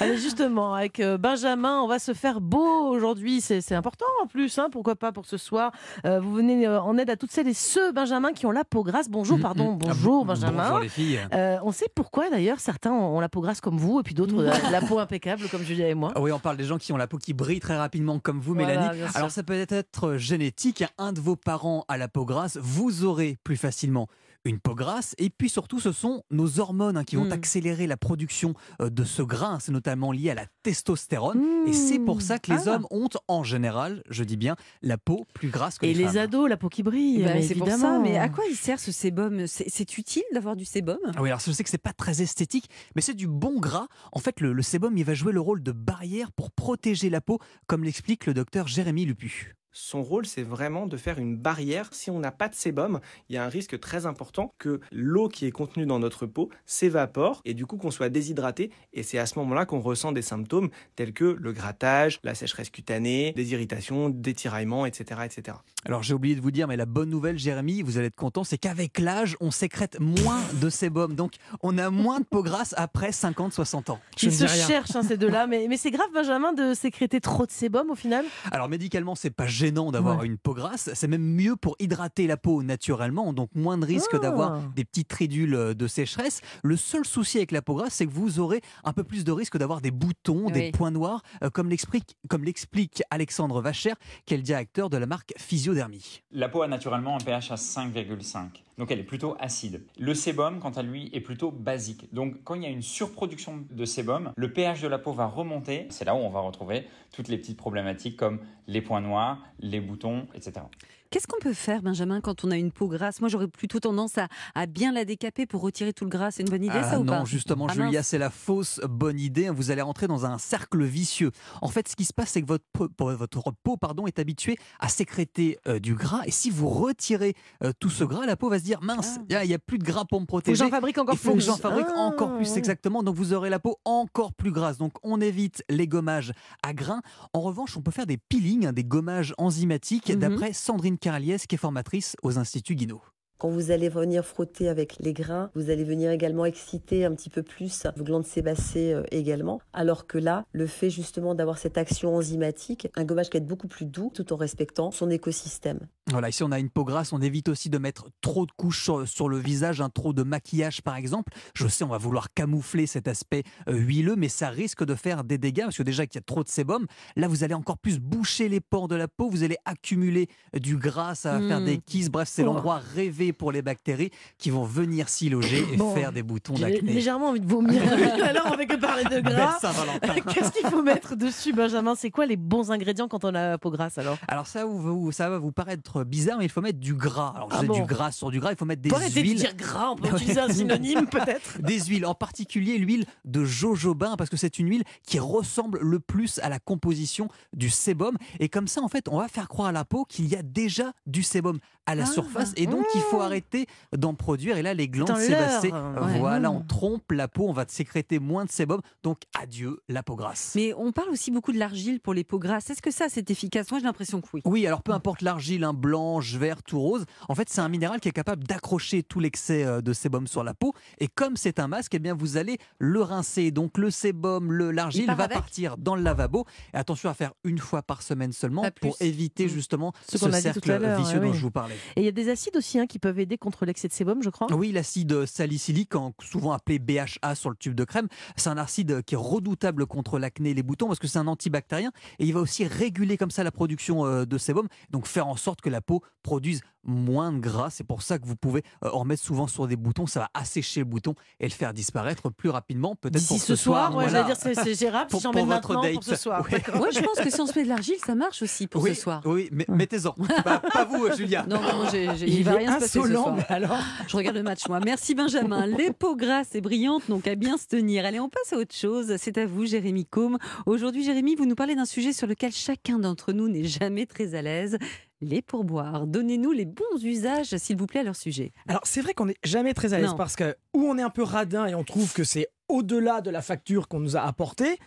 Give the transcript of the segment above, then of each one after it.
Allez, justement, avec euh, Benjamin, on va se faire beau aujourd'hui. C'est important en plus, hein, pourquoi pas pour ce soir. Euh, vous venez euh, en aide à toutes celles et ceux, Benjamin, qui ont la peau grasse. Bonjour, Mm, pardon, mm. bonjour, Ah, Benjamin. Bonjour les filles. Euh, on sait pourquoi d'ailleurs certains ont la peau grasse comme vous et puis d'autres euh, la peau impeccable comme Julia et moi. Ah Oui, on parle des gens qui ont la peau qui brille très rapidement comme vous, Voilà, Mélanie. Alors ça peut être génétique. Un de vos parents a la peau grasse, vous aurez plus facilement une peau grasse. Et puis surtout, ce sont nos hormones hein, qui vont Mm. accélérer la production euh, de ce gras. C'est notamment lié à la testostérone. Et c'est pour ça que les Ah. hommes ont en général, je dis bien, la peau plus grasse que Et les, ados, la peau qui brille. Mais c'est pour ça, évidemment. mais à quoi il sert ce sébum? C'est c'est utile d'avoir du sébum? Ah oui, alors je sais que c'est pas très esthétique, mais c'est du bon gras. En fait, le, le sébum, il va jouer le rôle de barrière pour protéger la peau, comme l'explique le docteur Jérémy Lupu. Son rôle, c'est vraiment de faire une barrière. Si on n'a pas de sébum, il y a un risque très important que l'eau qui est contenue dans notre peau s'évapore et du coup qu'on soit déshydraté. Et c'est à ce moment-là qu'on ressent des symptômes tels que le grattage, la sécheresse cutanée, des irritations, des tiraillements, etc. etc. Alors j'ai oublié de vous dire, mais la bonne nouvelle, Jérémy, vous allez être content, c'est qu'avec l'âge, on sécrète moins de sébum. Donc on a moins de peau grasse après 50-60 ans. Ils se cherchent hein, ces deux-là, mais, mais c'est grave, Benjamin, de sécréter trop de sébum au final? Alors médicalement, c'est pas gênant d'avoir Ouais. une peau grasse, c'est même mieux pour hydrater la peau naturellement, donc moins de risque Ah. d'avoir des petites ridules de sécheresse. Le seul souci avec la peau grasse, c'est que vous aurez un peu plus de risque d'avoir des boutons, des points noirs, euh, comme l'explique comme l'explique Alexandre Vacher, qui est le directeur de la marque Physiodermie. La peau a naturellement un pH à 5,5, donc elle est plutôt acide. Le sébum, quant à lui, est plutôt basique. Donc quand il y a une surproduction de sébum, le pH de la peau va remonter. C'est là où on va retrouver toutes les petites problématiques comme les points noirs, les boutons, etc. Qu'est-ce qu'on peut faire, Benjamin, quand on a une peau grasse? Moi, j'aurais plutôt tendance à, à bien la décaper pour retirer tout le gras. C'est une bonne idée, Ah ça ou non, pas? justement, Ah Julia, c'est la fausse bonne idée. Vous allez rentrer dans un cercle vicieux. En fait, ce qui se passe, c'est que votre peau, pour- votre peau pardon, est habituée à sécréter euh, du gras. Et si vous retirez euh, tout ce gras, la peau va se dire mince, il n'y a plus de gras pour me Faut que protéger. j'en fabrique encore Il faut plus. que j'en fabrique Ah, encore plus, exactement. Donc vous aurez la peau encore plus grasse. Donc on évite les gommages à grains. En revanche, on peut faire des peelings, hein, des gommages enzymatiques, Mhm. d'après Sandrine Carliès, qui est formatrice aux Instituts Guinot. Quand vous allez venir frotter avec les grains, vous allez venir également exciter un petit peu plus vos glandes sébacées euh, également. Alors que là, le fait justement d'avoir cette action enzymatique, un gommage qui va être beaucoup plus doux tout en respectant son écosystème. Voilà, ici on a une peau grasse, on évite aussi de mettre trop de couches sur, sur le visage, un trop de maquillage par exemple. Je sais, on va vouloir camoufler cet aspect euh, huileux, mais ça risque de faire des dégâts parce que déjà qu'il y a trop de sébum, là vous allez encore plus boucher les pores de la peau, vous allez accumuler euh, du gras, ça va faire Mm. des kisses. Bref, c'est Oh. l'endroit rêvé pour les bactéries qui vont venir s'y loger et Bon, faire des boutons J'ai d'acné. légèrement envie de vomir. Alors, on fait que parler de gras. Qu'est-ce qu'il faut mettre dessus, Benjamin? C'est quoi les bons ingrédients quand on a la peau grasse alors? Alors ça, vous- ça va vous paraître bizarre, mais il faut mettre du gras. Alors Ah bon du gras sur du gras, il faut mettre des arrêter de huiles. dire gras, on peut utiliser un synonyme peut-être. des huiles, en particulier l'huile de jojoba, parce que c'est une huile qui ressemble le plus à la composition du sébum. Et comme ça, en fait, on va faire croire à la peau qu'il y a déjà du sébum à la Ah, surface, et donc il faut arrêter d'en produire. Et là, les glandes sébacées. Ouais. voilà, on trompe la peau, on va sécréter moins de sébum. Donc adieu la peau grasse. Mais on parle aussi beaucoup de l'argile pour les peaux grasses. Est-ce que ça, c'est efficace? Moi, j'ai l'impression que oui. Oui, alors peu importe l'argile, hein, blanche, verte ou rose, en fait c'est un minéral qui est capable d'accrocher tout l'excès euh, de sébum sur la peau. Et comme c'est un masque, eh bien vous allez le rincer. Donc le sébum, le l'argile part va avec partir dans le lavabo. Et attention à faire une fois par semaine seulement pour éviter Mm. justement Ce ce, qu'on a dit tout à cercle vicieux ouais, dont oui. je vous parlais. Et il y a des acides aussi hein, qui peuvent aider contre l'excès de sébum, je crois. Oui, l'acide salicylique, en- souvent appelé BHA sur le tube de crème, c'est un acide qui est redoutable contre l'acné et les boutons parce que c'est un antibactérien et il va aussi réguler comme ça la production euh, de sébum, donc faire en sorte que la peau produise moins de gras. C'est pour ça que vous pouvez euh, en remettre souvent sur des boutons, ça va assécher le bouton et le faire disparaître plus rapidement, peut-être pour ce soir, ouais, voilà. dire c'est c'est gérable Pour- si j'en mets pour votre maintenant date. pour ce soir. Ouais. Moi, je pense que si on se met de l'argile, ça marche aussi pour oui, ce soir. Oui, mais mettez-en. Bah, pas vous, Julia. Non, non, moi, j'ai- j'ai- il Il va rien se passer ce soir. mais alors. Je regarde le match, moi. Merci Benjamin. Les peaux grasses et brillantes n'ont qu'à bien se tenir. Allez, on passe à autre chose. C'est à vous, Jérémy Combe. Aujourd'hui, Jérémy, vous nous parlez d'un sujet sur lequel chacun d'entre nous n'est jamais très à l'aise. Les pourboires. Donnez-nous les bons usages, s'il vous plaît, à leur sujet. Alors c'est vrai qu'on n'est jamais très à l'aise parce que ou on est un peu radin et on trouve que c'est au-delà de la facture qu'on nous a apportée,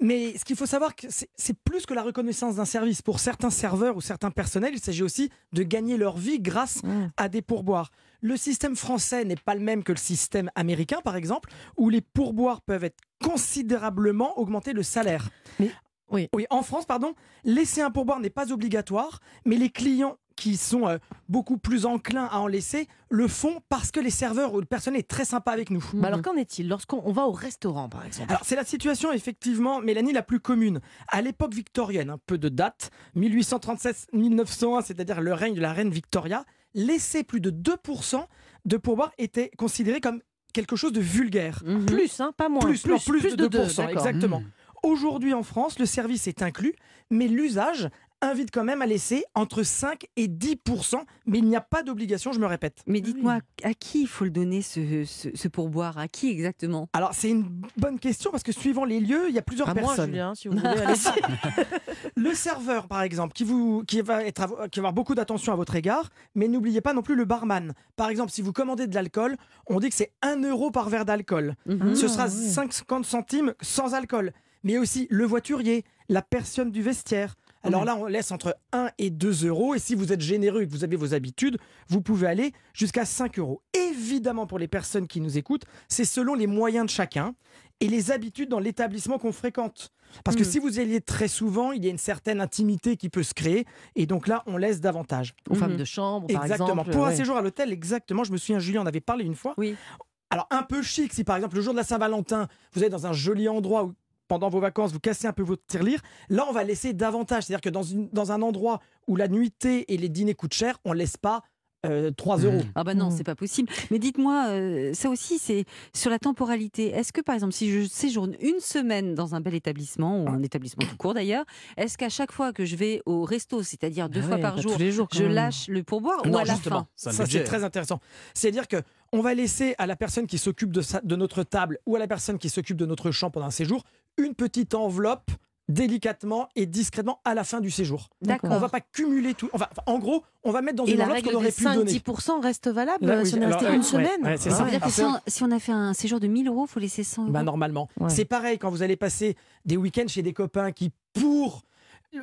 mais ce qu'il faut savoir c'est c'est plus que la reconnaissance d'un service. Pour certains serveurs ou certains personnels, il s'agit aussi de gagner leur vie grâce Mmh. à des pourboires. Le système français n'est pas le même que le système américain, par exemple, où les pourboires peuvent être considérablement augmenter le salaire. Mais- oui. Oui, en France, pardon, laisser un pourboire n'est pas obligatoire, mais les clients qui sont euh, beaucoup plus enclins à en laisser le font parce que les serveurs ou le personnel est très sympa avec nous. Alors qu'en est-il lorsqu'on on va au restaurant par exemple? Alors, c'est la situation, effectivement, Mélanie, la plus commune. À l'époque victorienne, un peu de date, 1837-1901, c'est-à-dire le règne de la reine Victoria, laisser plus de 2% de pourboire était considéré comme quelque chose de vulgaire. Mhm. Plus, hein, pas moins. Plus, non, plus, de, 2%, deux, d'accord. exactement. Mmh. Aujourd'hui en France, le service est inclus, mais l'usage invite quand même à laisser entre 5 et 10%, mais il n'y a pas d'obligation, je me répète. Mais dites-moi, à qui il faut le donner ce, ce- ce pourboire? À qui exactement? Alors c'est une bonne question parce que suivant les lieux, il y a plusieurs À moi, personnes. Julien, si vous voulez. Le serveur, par exemple, qui, vous, qui, va être, qui va avoir beaucoup d'attention à votre égard, mais n'oubliez pas non plus le barman. Par exemple, si vous commandez de l'alcool, on dit que c'est 1 euro par verre d'alcool. Mhm. Ce Ah, sera oui. 50 centimes sans alcool. Mais aussi le voiturier, la personne du vestiaire. Alors là, on laisse entre 1 et 2 euros. Et si vous êtes généreux et que vous avez vos habitudes, vous pouvez aller jusqu'à 5 euros. Évidemment, pour les personnes qui nous écoutent, c'est selon les moyens de chacun et les habitudes dans l'établissement qu'on fréquente. Parce que Mhm. si vous y allez très souvent, il y a une certaine intimité qui peut se créer. Et donc là, on laisse davantage. Aux femmes Mhm. de chambre, par exactement. exemple. Pour un séjour à l'hôtel, exactement. Je me souviens, Julien en avait parlé une fois. Oui. Alors, un peu chic, si par exemple, le jour de la Saint-Valentin, vous êtes dans un joli endroit où pendant vos vacances, vous cassez un peu votre tirelire, là, on va laisser davantage. C'est-à-dire que dans, dans un endroit où la nuitée et les dîners coûtent cher, on laisse pas euh, 3 Mmh. euros. Ah bah non, c'est pas possible. Mais dites-moi, euh, ça aussi, c'est sur la temporalité. Est-ce que par exemple, si je séjourne une semaine dans un bel établissement ou un établissement tout court d'ailleurs, est-ce qu'à chaque fois que je vais au resto, c'est-à-dire deux Ah fois ouais, par pas jour, tous les jours, quand je même. lâche le pourboire ou Non, à la justement. fin? C'est un Ça, budget. c'est très intéressant. C'est-à-dire que on va laisser à la personne qui s'occupe de, sa- de notre table ou à la personne qui s'occupe de notre champ pendant un séjour une petite enveloppe délicatement et discrètement à la fin du séjour. D'accord. On va pas cumuler tout. On va, enfin, en gros, on va mettre dans Et une enveloppe règle qu'on aurait pu donner. 5-10% reste valable Là, oui, si on est alors, resté ouais, une ouais, semaine ouais, c'est ça. Ça veut ouais. dire que si on, si on a fait un séjour de 1000 euros, il faut laisser 100 euros. Bah, normalement. Ouais. C'est pareil quand vous allez passer des week-ends chez des copains qui, pour.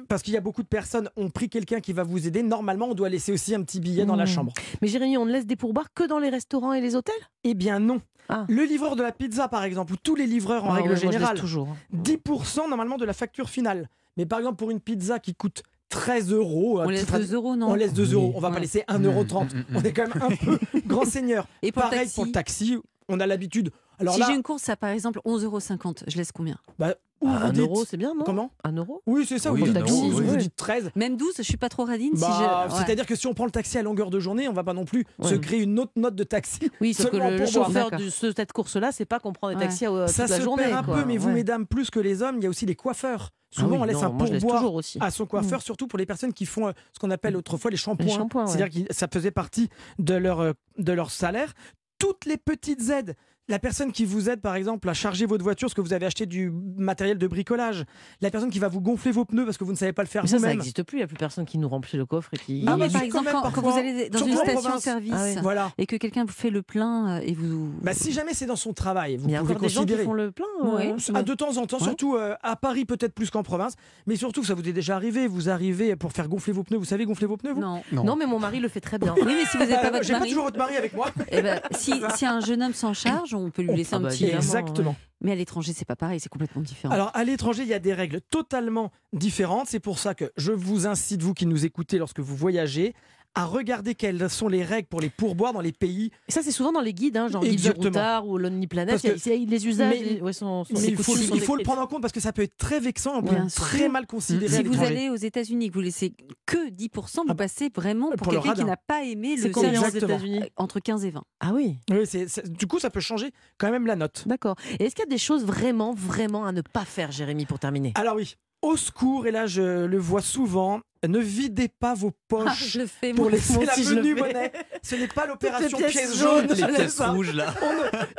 Parce qu'il y a beaucoup de personnes ont pris quelqu'un qui va vous aider. Normalement, on doit laisser aussi un petit billet dans la Mmh. chambre. Mais Jérémy, on ne laisse des pourboires que dans les restaurants et les hôtels? Eh bien non. Ah. Le livreur de la pizza, par exemple, ou tous les livreurs en Ah règle ouais, générale, toujours. 10% normalement de la facture finale. Mais par exemple, pour une pizza qui coûte 13 euros, On euh, laisse très- 2 euros, non on laisse 2 Oui. euros. On va pas laisser 1,30 euro. Mm, mm, On est quand même un peu grand seigneur. Et pour Pareil taxi pour le taxi, on a l'habitude. Alors Si là, j'ai une course à par exemple 11,50 euros, je laisse combien? Bah, ou Ah, un dites- euro, c'est bien, non? Comment? Un euro? Oui, c'est ça. Oui, vous, oui. Ouais. dites 13. Même 12, je suis pas trop radine si Bah, je... ouais. C'est-à-dire que si on prend le taxi à longueur de journée, on va pas non plus se Ouais. créer une autre note de taxi. Oui, sauf que Seulement le, le chauffeur de ce- cette course-là, c'est pas qu'on prend des Ouais. taxis euh, Ça toute la se journée. perd un quoi. peu, mais vous, Ouais. mesdames, plus que les hommes, il y a aussi les coiffeurs. Souvent, Ah oui, on laisse non, un laisse pourboire toujours aussi. à son coiffeur, surtout pour les personnes qui font euh, ce qu'on appelle autrefois les shampoings. Ouais. C'est-à-dire que ça faisait partie de leur, euh, de leur salaire. Toutes les petites aides. La personne qui vous aide, par exemple, à charger votre voiture parce que vous avez acheté du matériel de bricolage. La personne qui va vous gonfler vos pneus parce que vous ne savez pas le faire Mais ça, vous-même. n'existe plus. Il n'y a plus personne qui nous remplit le coffre et qui. Ah, mais par exemple, quand vous allez dans une en station province. service Ah. Voilà. et que quelqu'un vous fait le plein euh, et vous... Bah, si jamais c'est dans son travail, vous Il y a pouvez encore des gens qui considérer. font le plein. Ouais. euh, Ah, de temps en temps, Ouais. surtout euh, à Paris peut-être plus qu'en province, mais surtout ça vous est déjà arrivé, vous arrivez pour faire gonfler vos pneus, vous savez gonfler vos pneus vous? Non. Non. Non, mais mon mari le fait très bien. Oui, mais si vous n'avez pas Euh, votre J'ai pas mari, toujours votre mari avec moi. eh ben, si, si un jeune homme s'en charge, on peut lui On- laisser ah un bah, petit. Exactement. Mais à l'étranger, c'est pas pareil, c'est complètement différent. Alors à l'étranger, il y a des règles totalement différentes. C'est pour ça que je vous incite, vous qui nous écoutez lorsque vous voyagez, à regarder quelles sont les règles pour les pourboires dans les pays. Et ça, c'est souvent dans les guides, hein, genre Guide. Routard ou Lonely Planet. Que- il y a- les usages, Mais- les- ouais, sont, sont- Mais il faut, coutumes sont il faut le prendre en compte parce que ça peut être très vexant, on peut Bien être sûr. très mal considéré si vous allez aux États-unis, que vous laissez que 10%, vous Ah, passez vraiment pour, quelqu'un qui n'a pas aimé le combien aux. États-Unis entre 15 et 20. Ah oui, Oui, du coup, ça peut changer quand même la note. d'accord. Et est-ce qu'il y a des choses vraiment, vraiment à ne pas faire, Jérémy, pour terminer? Alors oui, au secours, et là je le vois souvent, ne videz pas vos Ah, poches je le fais pour moi. laisser la je menu fais. monnaie. Ce n'est pas l'opération pièces pièce jaunes, jaune. Les pièces rouges là.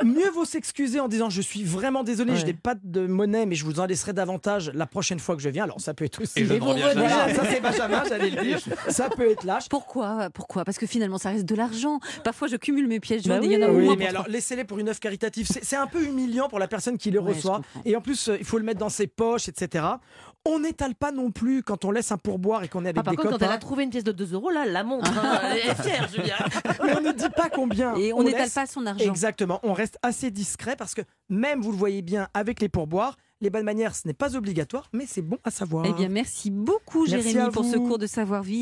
On Mieux vaut s'excuser en disant je suis vraiment désolé, je Ouais. n'ai pas de monnaie, mais je vous en laisserai davantage la prochaine fois que je viens. Alors ça peut être aussi. Et je ne reviens jamais. Voilà, ça c'est Benjamin, j'allais le dire. Ça peut être lâche. Pourquoi Pourquoi? Parce que finalement, ça reste de l'argent. Parfois, je cumule mes pièces Bah jaunes et il y en a oui, moins mais alors laissez-les pour une œuvre caritative. C'est c'est un peu humiliant pour la personne qui le Ouais, je reçoit. Et en plus, euh, il faut le mettre dans ses poches, etc. On n'étale pas non plus quand on laisse un pourboire et qu'on est avec Ah, par des contre, quand copains. elle a trouvé une pièce de 2 euros, là, elle la montre. hein. Elle est fière, Julien. Mais on ne dit pas combien. Et on n'étale laisse- pas son argent. Exactement, on reste assez discret parce que même vous le voyez bien avec les pourboires, les bonnes manières, ce n'est pas obligatoire, mais c'est bon à savoir. Eh bien, merci beaucoup, Merci Jérémy, pour ce vous. cours de savoir-vivre.